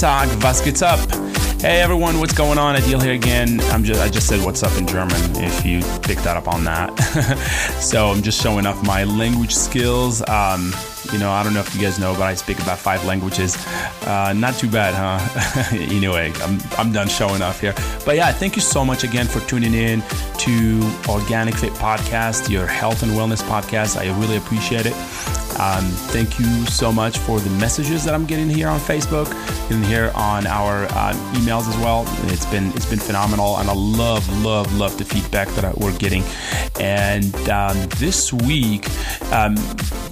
Tag, was geht's up? Hey everyone, what's going on? Adil here again. I'm just I just said what's up in German if you picked that up on that. so I'm just showing off my language skills. Um, you know, I don't know if you guys know, but I speak about five languages. Uh, not too bad, huh? anyway, I'm, I'm done showing off here. But yeah, thank you so much again for tuning in to Organic Fit Podcast, your health and wellness podcast. I really appreciate it. Um, thank you so much for the messages that I'm getting here on Facebook, and here on our uh, emails as well. It's been it's been phenomenal, and I love love love the feedback that we're getting. And um, this week, um,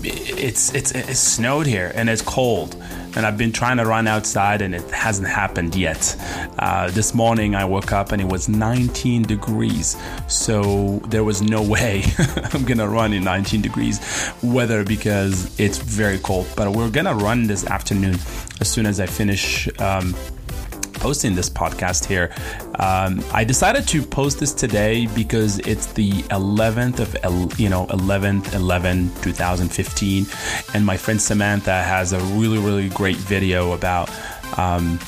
it's it's it's snowed here and it's cold and I've been trying to run outside and it hasn't happened yet. Uh, this morning I woke up and it was 19 degrees, so there was no way I'm gonna run in 19 degrees weather because it's very cold. But we're gonna run this afternoon as soon as I finish. Um, posting this podcast here. Um, I decided to post this today because it's the 11th of you know 11th 11 2015, and my friend Samantha has a really really great video about um,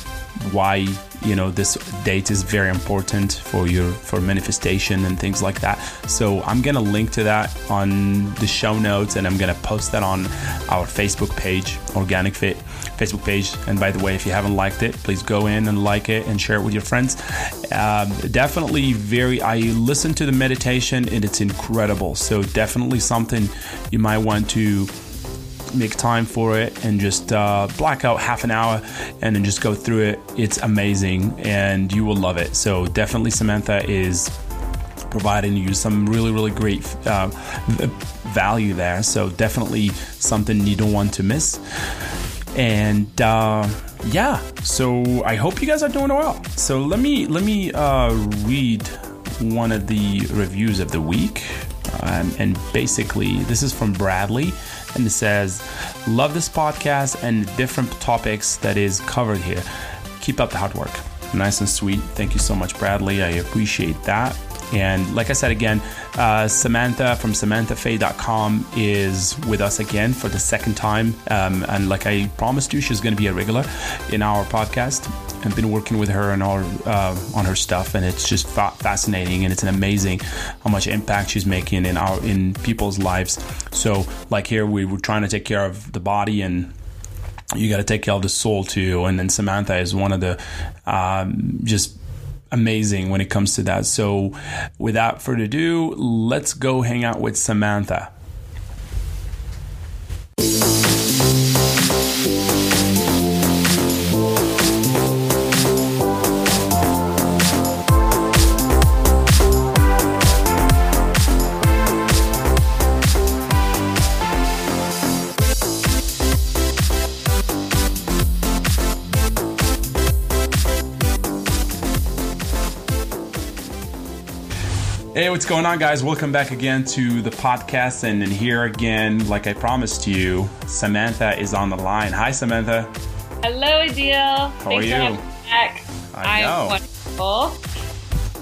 why you know this date is very important for your for manifestation and things like that. So i'm gonna link to that on the show notes and i'm gonna post that on our facebook page organic fit facebook page and by the way if you haven't liked it please go in and like it and share it with your friends um, definitely very i listened to the meditation and it's incredible so definitely something you might want to make time for it and just uh, black out half an hour and then just go through it. It's amazing and you will love it. So, definitely, Samantha is providing you some really, really great uh, value there. So, definitely something you don't want to miss. And uh, yeah, so I hope you guys are doing well. So let me let me uh, read one of the reviews of the week, um, and basically this is from Bradley and it says, Love this podcast and different topics that is covered here. Keep up the hard work. Nice and sweet. Thank you so much, Bradley. I appreciate that. And like I said again, uh, Samantha from SamanthaFay.com is with us again for the second time. Um, and like I promised you, she's going to be a regular in our podcast. I've been working with her on our uh, on her stuff, and it's just fa- fascinating, and it's an amazing how much impact she's making in our in people's lives. So, like here, we were trying to take care of the body and you got to take care of the soul too. And then Samantha is one of the um, just amazing when it comes to that. So, without further ado, let's go hang out with Samantha. Hey, what's going on, guys? Welcome back again to the podcast. And then here again, like I promised you, Samantha is on the line. Hi, Samantha. Hello, Adil. How Thanks are you? For having me back. I know. I'm wonderful.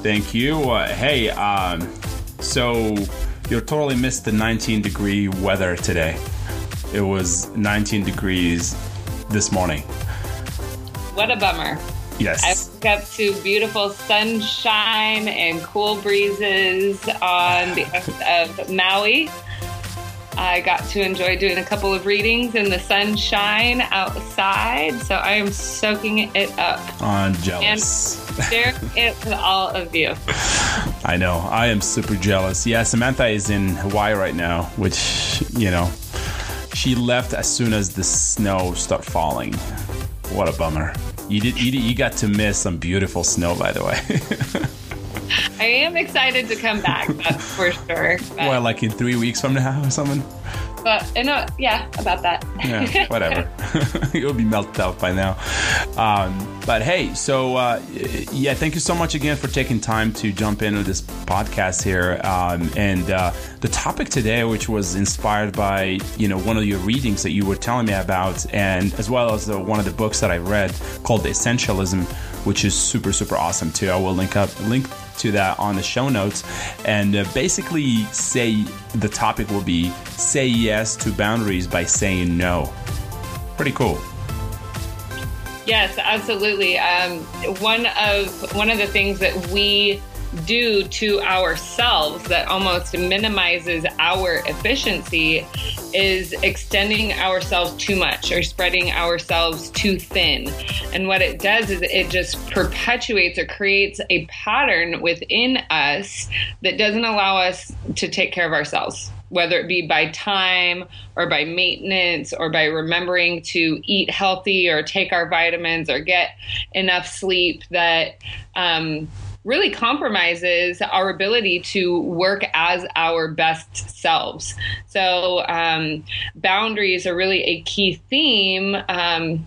Thank you. Uh, hey, um, so you totally missed the 19 degree weather today. It was 19 degrees this morning. What a bummer. Yes. Up to beautiful sunshine and cool breezes on the coast of Maui. I got to enjoy doing a couple of readings in the sunshine outside, so I am soaking it up. I'm jealous. Sharing it with all of you. I know. I am super jealous. Yeah, Samantha is in Hawaii right now, which, you know, she left as soon as the snow started falling. What a bummer. You did you, did- you got to miss some beautiful snow by the way. I am excited to come back, that's for sure. But, well, like in 3 weeks from now or something. But know, yeah, about that. Yeah, whatever. You'll be melted out by now. Um, but hey, so uh, yeah, thank you so much again for taking time to jump into this podcast here. Um, and uh, the topic today, which was inspired by you know one of your readings that you were telling me about, and as well as the, one of the books that I read called Essentialism, which is super super awesome too. I will link up link to that on the show notes and uh, basically say the topic will be say yes to boundaries by saying no pretty cool Yes, absolutely. Um, one of one of the things that we do to ourselves that almost minimizes our efficiency is extending ourselves too much or spreading ourselves too thin. And what it does is it just perpetuates or creates a pattern within us that doesn't allow us to take care of ourselves whether it be by time or by maintenance or by remembering to eat healthy or take our vitamins or get enough sleep that um, really compromises our ability to work as our best selves. So, um, boundaries are really a key theme um,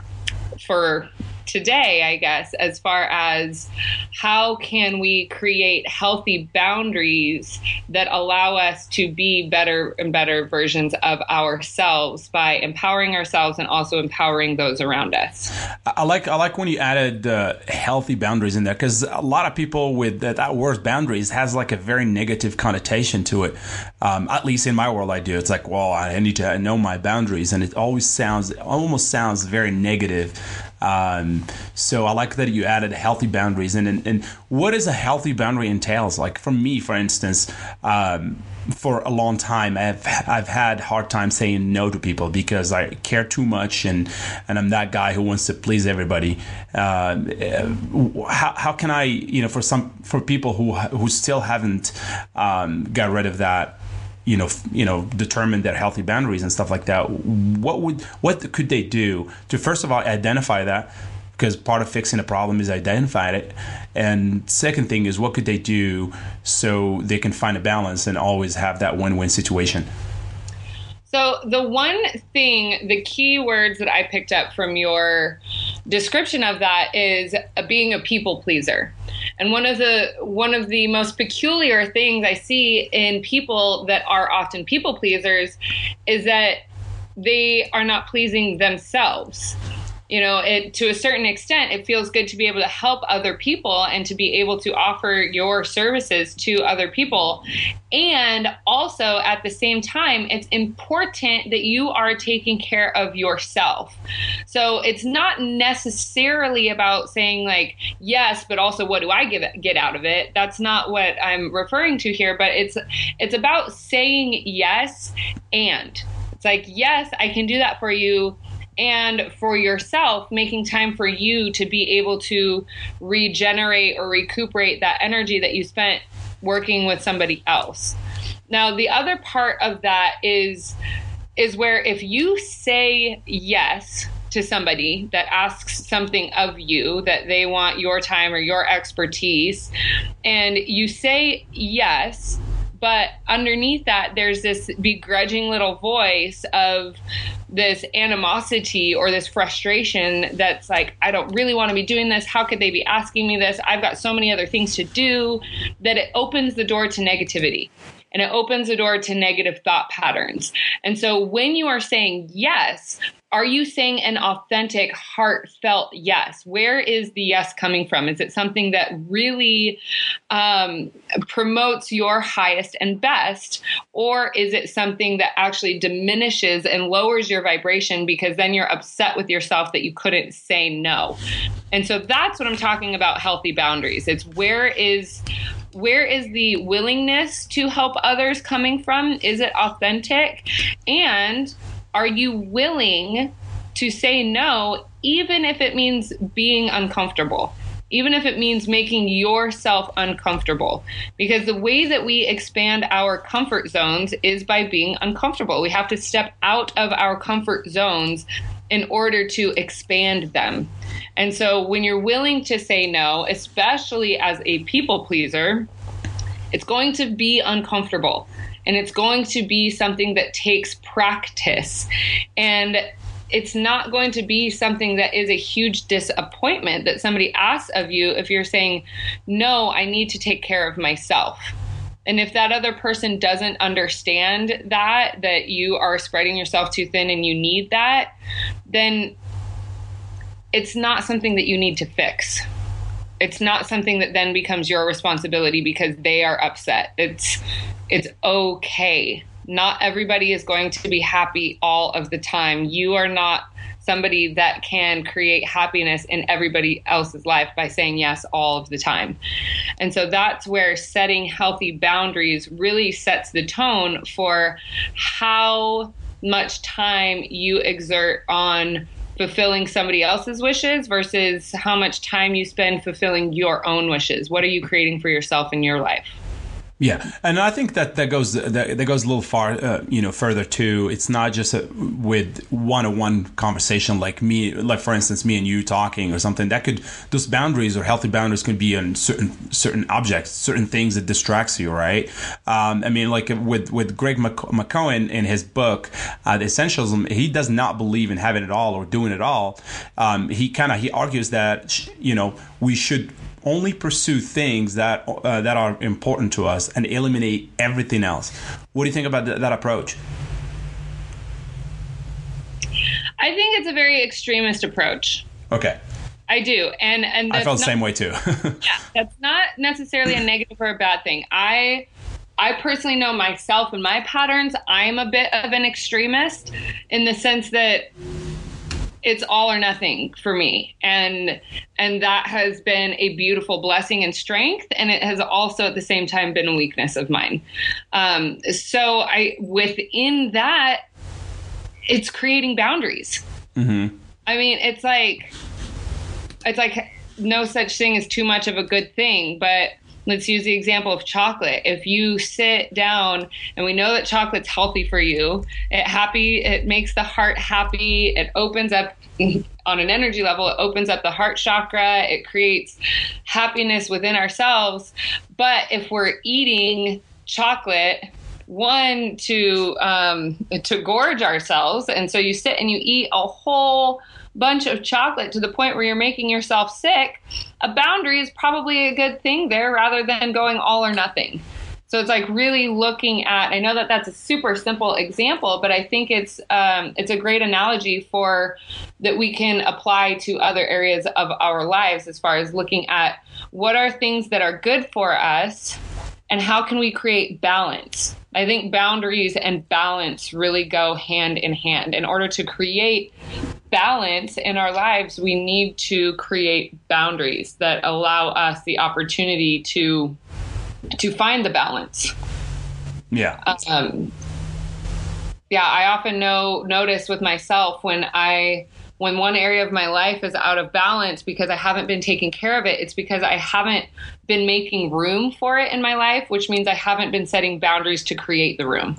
for today, I guess, as far as how can we create healthy boundaries that allow us to be better and better versions of ourselves by empowering ourselves and also empowering those around us. I like I like when you added uh, healthy boundaries in there because a lot of people with that, that, word boundaries has like a very negative connotation to it. Um, at least in my world, I do. It's like, well, I need to know my boundaries, and it always sounds almost sounds very negative. Um, so I like that you added healthy boundaries. And, and, and what does a healthy boundary entails? Like for me, for instance, um, for a long time, I've I've had hard time saying no to people because I care too much, and and I'm that guy who wants to please everybody. Uh, how, how can I, you know, for some for people who who still haven't um, got rid of that you know, you know, determine their healthy boundaries and stuff like that. What would what could they do to first of all identify that? Because part of fixing a problem is identifying it, and second thing is what could they do so they can find a balance and always have that win-win situation. So the one thing, the key words that I picked up from your description of that is being a people pleaser. And one of the one of the most peculiar things I see in people that are often people pleasers is that they are not pleasing themselves you know it to a certain extent it feels good to be able to help other people and to be able to offer your services to other people. And also at the same time it's important that you are taking care of yourself. So it's not necessarily about saying like yes but also what do i get get out of it? That's not what i'm referring to here but it's it's about saying yes and. It's like yes i can do that for you and for yourself, making time for you to be able to regenerate or recuperate that energy that you spent working with somebody else. Now, the other part of that is is where if you say yes to somebody that asks something of you that they want your time or your expertise and you say yes but underneath that there's this begrudging little voice of this animosity or this frustration that's like, I don't really want to be doing this. How could they be asking me this? I've got so many other things to do that it opens the door to negativity and it opens the door to negative thought patterns. And so when you are saying yes, are you saying an authentic, heartfelt yes? Where is the yes coming from? Is it something that really um, promotes your highest and best? Or is it something that actually diminishes and lowers your vibration because then you're upset with yourself that you couldn't say no? And so that's what I'm talking about healthy boundaries. It's where is where is the willingness to help others coming from? Is it authentic? And are you willing to say no, even if it means being uncomfortable? Even if it means making yourself uncomfortable. Because the way that we expand our comfort zones is by being uncomfortable. We have to step out of our comfort zones in order to expand them. And so when you're willing to say no, especially as a people pleaser, it's going to be uncomfortable and it's going to be something that takes practice. And it's not going to be something that is a huge disappointment that somebody asks of you if you're saying, No, I need to take care of myself. And if that other person doesn't understand that, that you are spreading yourself too thin and you need that, then it's not something that you need to fix it's not something that then becomes your responsibility because they are upset. It's it's okay. Not everybody is going to be happy all of the time. You are not somebody that can create happiness in everybody else's life by saying yes all of the time. And so that's where setting healthy boundaries really sets the tone for how much time you exert on fulfilling somebody else's wishes versus how much time you spend fulfilling your own wishes. What are you creating for yourself in your life? Yeah, and I think that that goes that, that goes a little far, uh, you know, further too. It's not just a, with one-on-one conversation like me, like for instance, me and you talking or something. That could those boundaries or healthy boundaries could be on certain certain objects, certain things that distracts you, right? Um, I mean, like with with Greg McKeown in his book, uh, the Essentialism, he does not believe in having it all or doing it all. Um, he kind of he argues that you know we should only pursue things that uh, that are important to us and eliminate everything else. What do you think about th- that approach? I think it's a very extremist approach. Okay. I do, and and I felt the same way too. yeah, that's not necessarily a negative or a bad thing. I I personally know myself and my patterns. I'm a bit of an extremist in the sense that it's all or nothing for me. And and that has been a beautiful blessing and strength. And it has also at the same time been a weakness of mine. Um, so i within that it's creating boundaries. Mm-hmm. i mean it's like it's like no such thing as too much of a good thing but let's use the example of chocolate. If you sit down and we know that chocolate's healthy for you, it happy, it makes the heart happy, it opens up on an energy level, it opens up the heart chakra, it creates happiness within ourselves. But if we're eating chocolate, one to um, to gorge ourselves, and so you sit and you eat a whole bunch of chocolate to the point where you're making yourself sick, a boundary is probably a good thing there rather than going all or nothing. So it's like really looking at. I know that that's a super simple example, but I think it's um, it's a great analogy for that we can apply to other areas of our lives as far as looking at what are things that are good for us and how can we create balance. I think boundaries and balance really go hand in hand. In order to create balance in our lives, we need to create boundaries that allow us the opportunity to to find the balance. Yeah. Um, yeah, I often know notice with myself when I when one area of my life is out of balance because I haven't been taking care of it, it's because I haven't been making room for it in my life, which means I haven't been setting boundaries to create the room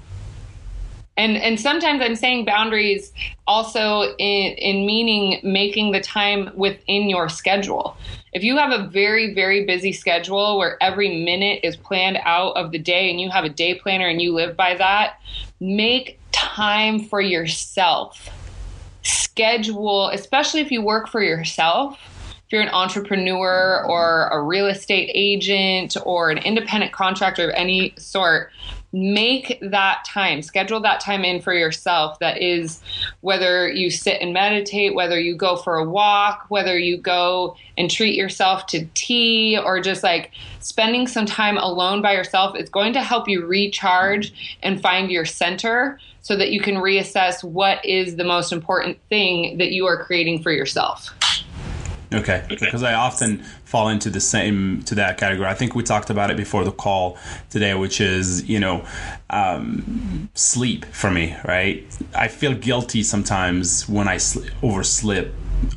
and and sometimes i'm saying boundaries also in in meaning making the time within your schedule. If you have a very very busy schedule where every minute is planned out of the day and you have a day planner and you live by that make time for yourself. Schedule especially if you work for yourself if you're an entrepreneur or a real estate agent or an independent contractor of any sort make that time, schedule that time in for yourself. That is whether you sit and meditate, whether you go for a walk, whether you go and treat yourself to tea, or just like spending some time alone by yourself. It's going to help you recharge and find your center so that you can reassess what is the most important thing that you are creating for yourself. Okay, because I often fall into the same to that category. I think we talked about it before the call today, which is you know um, sleep for me. Right, I feel guilty sometimes when I sl- oversleep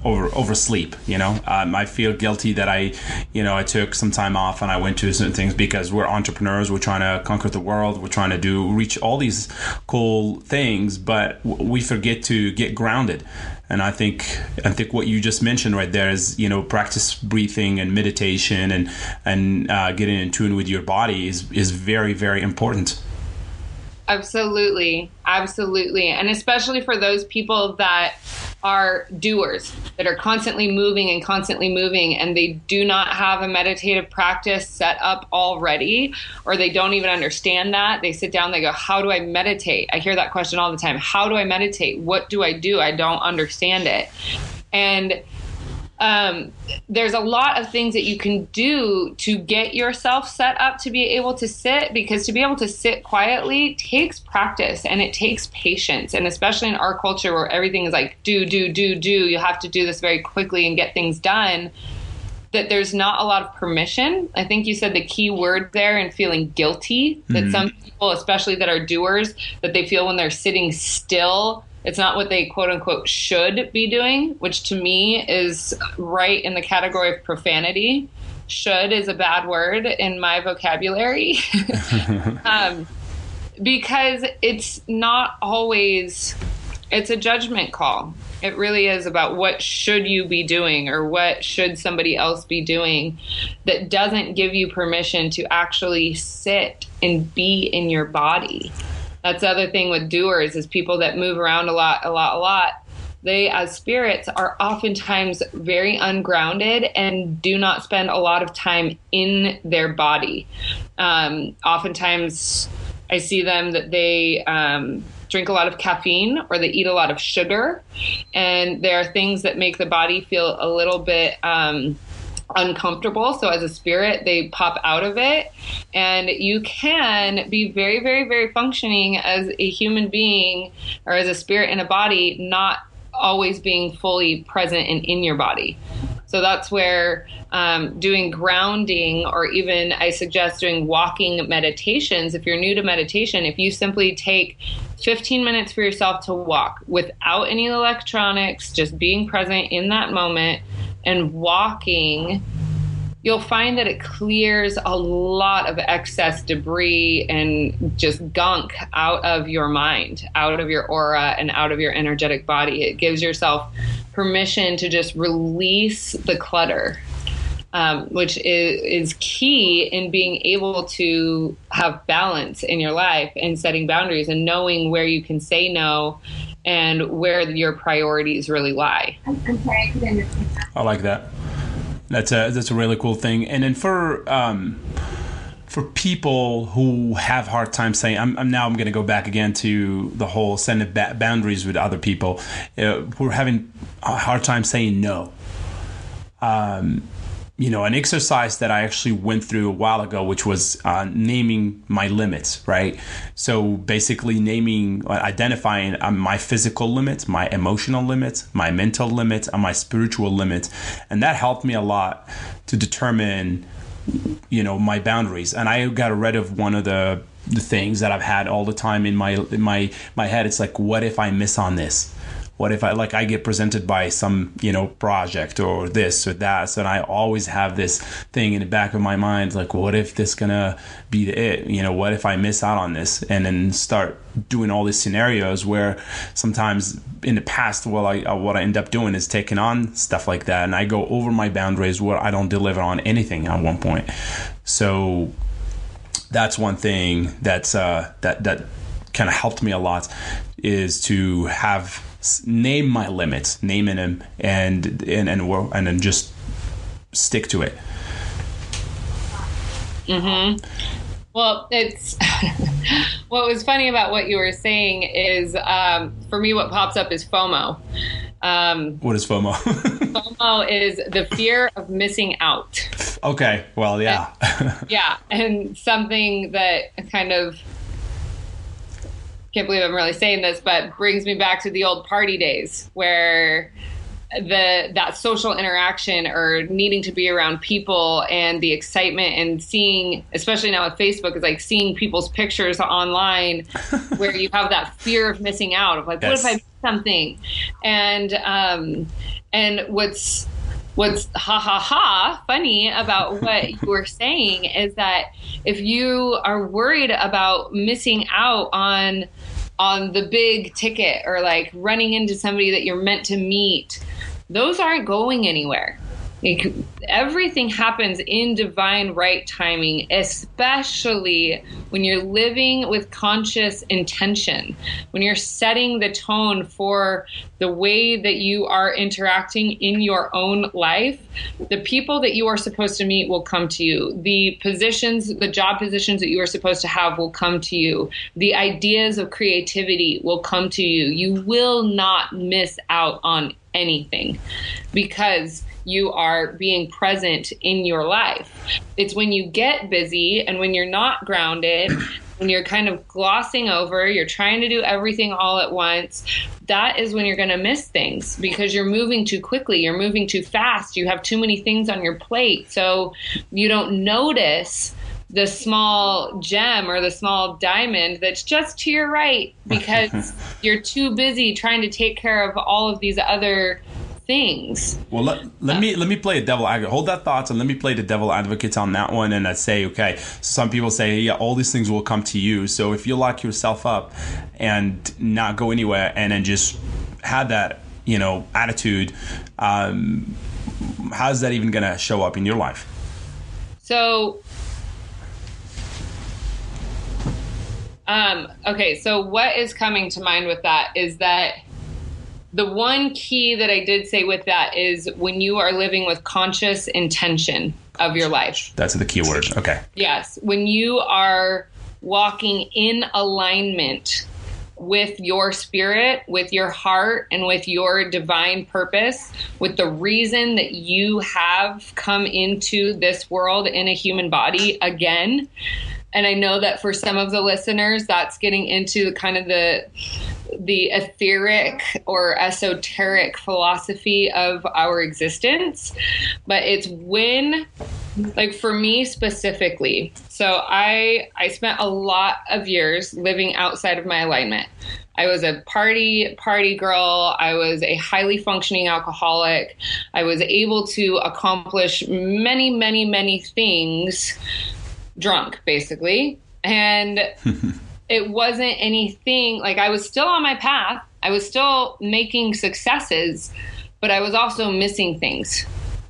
over oversleep you know? Um, i feel guilty that i you know i took some time off and i went to certain things because we're entrepreneurs. We're trying to conquer the world. We're trying to do reach all these cool things but we forget to get grounded and I think I think what you just mentioned right there is you know practice breathing and meditation and and uh, getting in tune with your body is is very very important. Absolutely, absolutely, and especially for those people that are doers that are constantly moving and constantly moving and they do not have a meditative practice set up already or they don't even understand that. They sit down they go how do i meditate? I hear that question all the time. How do i meditate? What do i do? I don't understand it. And um, there's a lot of things that you can do to get yourself set up to be able to sit because to be able to sit quietly takes practice and it takes patience and especially in our culture where everything is like do do do do you have to do this very quickly and get things done that there's not a lot of permission i think you said the key word there and feeling guilty that mm-hmm. some people especially that are doers that they feel when they're sitting still it's not what they quote unquote should be doing, which to me is right in the category of profanity. Should is a bad word in my vocabulary. um, because it's not always it's a judgment call it really is about what should you be doing or what should somebody else be doing that doesn't give you permission to actually sit and be in your body that's the other thing with doers is people that move around a lot, a lot, a lot. They, as spirits, are oftentimes very ungrounded and do not spend a lot of time in their body. Um, oftentimes, I see them that they um, drink a lot of caffeine or they eat a lot of sugar, and there are things that make the body feel a little bit. Um, uncomfortable. So as a spirit, they pop out of it. And you can be very, very, very functioning as a human being or as a spirit in a body, not always being fully present and in your body. So that's where um, doing grounding, or even I suggest doing walking meditations. If you're new to meditation, if you simply take 15 minutes for yourself to walk without any electronics, just being present in that moment, and walking, you'll find that it clears a lot of excess debris and just gunk out of your mind, out of your aura, and out of your energetic body. It gives yourself permission to just release the clutter. Um, which is, is key in being able to have balance in your life and setting boundaries and knowing where you can say no and where your priorities really lie. I like that. That's a that's a really cool thing. And then for um, for people who have hard time saying, I'm, I'm now I'm going to go back again to the whole setting ba- boundaries with other people. Uh, who are having a hard time saying no. Um, you know, an exercise that I actually went through a while ago, which was uh, naming my limits, right? So basically, naming, uh, identifying uh, my physical limits, my emotional limits, my mental limits, and my spiritual limits. And that helped me a lot to determine, you know, my boundaries. And I got rid of one of the the things that I've had all the time in my in my my head. It's like, what if I miss on this? What if I like I get presented by some you know project or this or that, so I always have this thing in the back of my mind like what if this gonna be the it? You know, what if I miss out on this and then start doing all these scenarios where sometimes in the past well I uh, what I end up doing is taking on stuff like that and I go over my boundaries where I don't deliver on anything at one point. So that's one thing that's uh, that that kind of helped me a lot is to have name my limits, name them, and and and and then just stick to it. Hmm. Well, it's what was funny about what you were saying is um, for me, what pops up is FOMO. Um, what is FOMO? FOMO is the fear of missing out. Okay. Well, yeah. And, yeah, and something that kind of can't believe I'm really saying this, but brings me back to the old party days where the that social interaction or needing to be around people and the excitement and seeing especially now with facebook is like seeing people's pictures online where you have that fear of missing out of like yes. what if i miss something and um and what's what's ha ha ha funny about what you were saying is that if you are worried about missing out on on the big ticket or like running into somebody that you're meant to meet, those aren't going anywhere. It, everything happens in divine right timing, especially when you're living with conscious intention, when you're setting the tone for the way that you are interacting in your own life. The people that you are supposed to meet will come to you. The positions, the job positions that you are supposed to have will come to you. The ideas of creativity will come to you. You will not miss out on anything because you are being present in your life. It's when you get busy and when you're not grounded, when you're kind of glossing over, you're trying to do everything all at once, that is when you're going to miss things because you're moving too quickly, you're moving too fast, you have too many things on your plate. So you don't notice the small gem or the small diamond that's just to your right because you're too busy trying to take care of all of these other things. Well, let, let me let me play a devil advocate. Hold that thoughts and let me play the devil advocate on that one. And I say, okay, some people say, yeah, all these things will come to you. So if you lock yourself up and not go anywhere, and then just have that, you know, attitude, um, how's that even going to show up in your life? So Um, okay, so what is coming to mind with that is that the one key that I did say with that is when you are living with conscious intention of your life. That's the key word. Okay. Yes. When you are walking in alignment with your spirit, with your heart, and with your divine purpose, with the reason that you have come into this world in a human body again. And I know that for some of the listeners, that's getting into kind of the the etheric or esoteric philosophy of our existence but it's when like for me specifically so i i spent a lot of years living outside of my alignment I was a party party girl. I was a highly functioning alcoholic. I was able to accomplish many, many, many things drunk, basically. And it wasn't anything like I was still on my path. I was still making successes, but I was also missing things.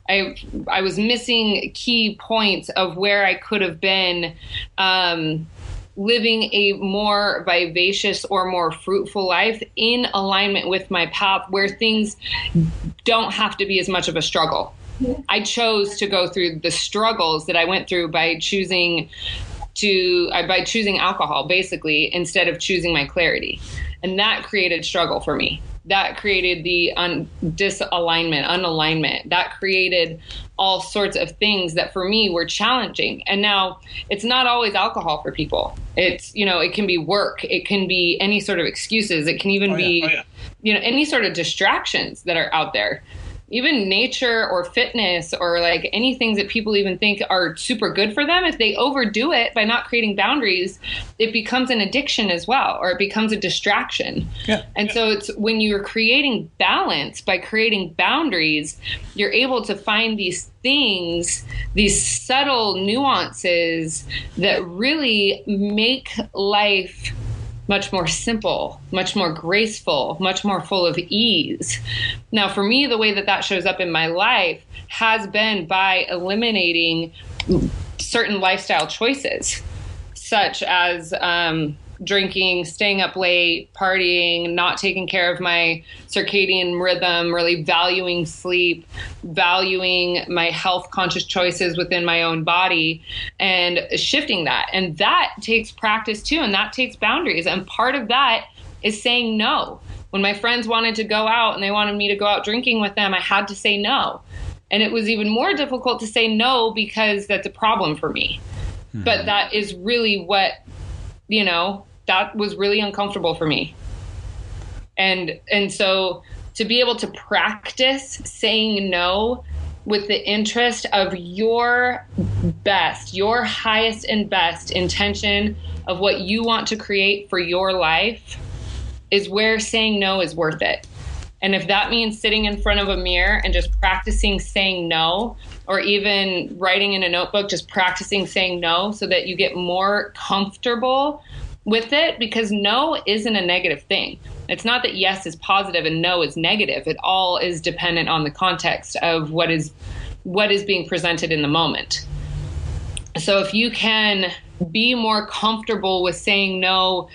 I I was missing key points of where I could have been um, living a more vivacious or more fruitful life in alignment with my path, where things don't have to be as much of a struggle. I chose to go through the struggles that I went through by choosing to uh, by choosing alcohol basically instead of choosing my clarity. And that created struggle for me. That created the un- disalignment unalignment. That created all sorts of things that for me were challenging. And now it's not always alcohol for people. It's you know it can be work. It can be any sort of excuses. It can even oh, yeah. be oh, yeah. you know any sort of distractions that are out there even nature or fitness or like any things that people even think are super good for them, if they overdo it by not creating boundaries, it becomes an addiction as well, or it becomes a distraction. Yeah, and so it's when you're creating balance by creating boundaries, you're able to find these things, these subtle nuances that really make life much more simple, much more graceful, much more full of ease. Now, for me, the way that that shows up in my life has been by eliminating certain lifestyle choices, such as um, drinking, staying up late, partying, not taking care of my circadian rhythm, really valuing sleep, valuing my health conscious choices within my own body, and shifting that. And that takes practice too, and that takes boundaries. And part of that is saying no. When my friends wanted to go out and they wanted me to go out drinking with them, I had to say no. And it was even more difficult to say no because that's a problem for me. Mm-hmm. But that is really what you know, that was really uncomfortable for me. And and so to be able to practice saying no with the interest of your best, your highest and best intention of what you want to create for your life is where saying no is worth it. And if that means sitting in front of a mirror and just practicing saying no, or even writing in a notebook, just practicing saying no so that you get more comfortable with it, because no isn't a negative thing. It's not that yes is positive and no is negative. It all is dependent on the context of what is what is being presented in the moment. So if you can be more comfortable with saying no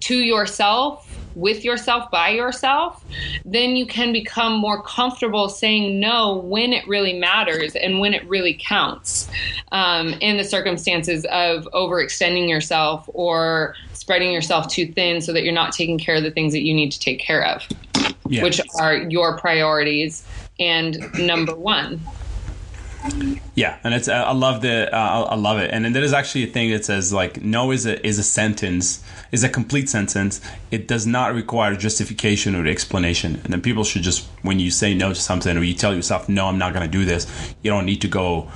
to yourself with yourself by yourself, then you can become more comfortable saying no when it really matters and when it really counts um, in the circumstances of overextending yourself or spreading yourself too thin so that you're not taking care of the things that you need to take care of. yeah. which are your priorities and number one. Yeah, and it's I love the uh, I love it, and then there is actually a thing that says like no is a is a sentence is a complete sentence. It does not require justification or explanation, and then people should just when you say no to something or you tell yourself no, I'm not going to do this. You don't need to go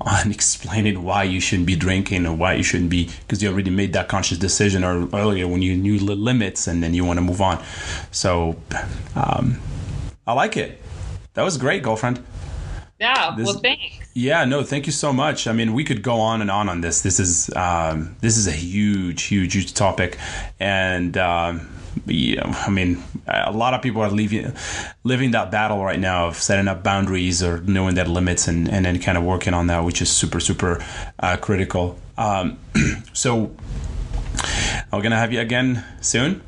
on explaining why you shouldn't be drinking or why you shouldn't be because you already made that conscious decision or earlier when you knew the limits and then you want to move on. So um, I like it. That was great, girlfriend. Yeah. This, well, thanks. Yeah. No. Thank you so much. I mean, we could go on and on on this. This is um, this is a huge, huge, huge topic, and. Um, yeah, I mean, a lot of people are leaving, living that battle right now of setting up boundaries or knowing their limits and, and then kind of working on that, which is super, super uh, critical. Um, so, I'm going to have you again soon.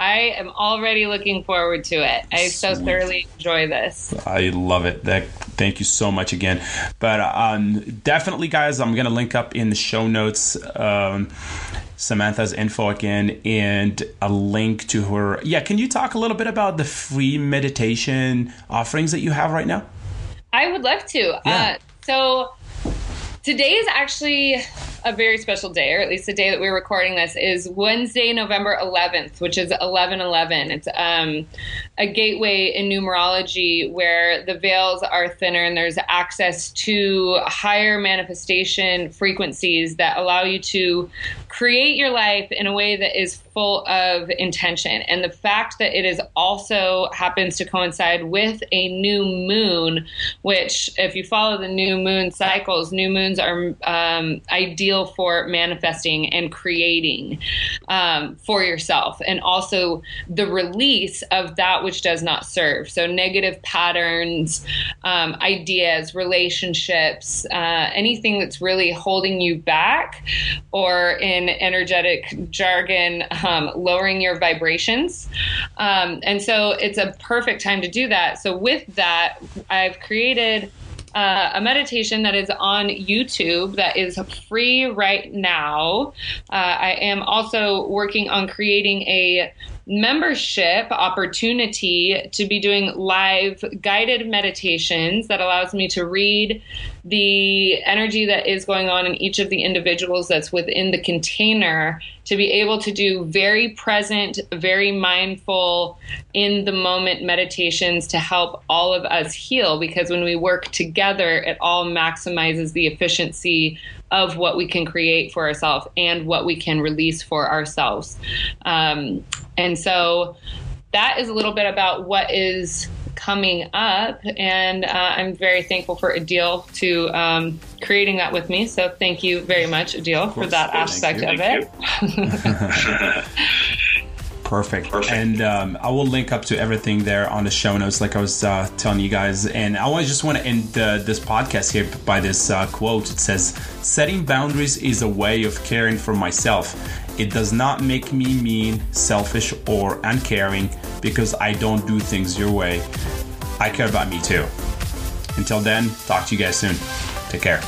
I am already looking forward to it. I Sweet. so thoroughly enjoy this. I love it. That, thank you so much again. But um, definitely, guys, I'm going to link up in the show notes um, Samantha's info again and a link to her. Yeah, can you talk a little bit about the free meditation offerings that you have right now? I would love to. Yeah. Uh, so today is actually a very special day, or at least the day that we're recording this, is Wednesday, November 11th, which is 1111. It's um, a gateway in numerology where the veils are thinner and there's access to higher manifestation frequencies that allow you to create your life in a way that is full of intention. And the fact that it is also happens to coincide with a new moon, which, if you follow the new moon cycles, new moons are um, ideal for manifesting and creating um, for yourself, and also the release of that which does not serve. So, negative patterns, um, ideas, relationships, uh, anything that's really holding you back, or in energetic jargon, um, lowering your vibrations. Um, and so, it's a perfect time to do that. So, with that, I've created uh, a meditation that is on YouTube that is free right now. Uh, I am also working on creating a membership opportunity to be doing live guided meditations that allows me to read the energy that is going on in each of the individuals that's within the container to be able to do very present, very mindful, in the moment meditations to help all of us heal. Because when we work together, it all maximizes the efficiency of what we can create for ourselves and what we can release for ourselves. Um, and so that is a little bit about what is coming up. And uh, I'm very thankful for Adil to um, creating that with me. So thank you very much, Adil, for that aspect of it. Perfect. Perfect. And um, I will link up to everything there on the show notes, like I was uh, telling you guys. And I just want to end uh, this podcast here by this uh, quote. It says, Setting boundaries is a way of caring for myself. It does not make me mean, selfish, or uncaring because I don't do things your way. I care about me too. Until then, talk to you guys soon. Take care.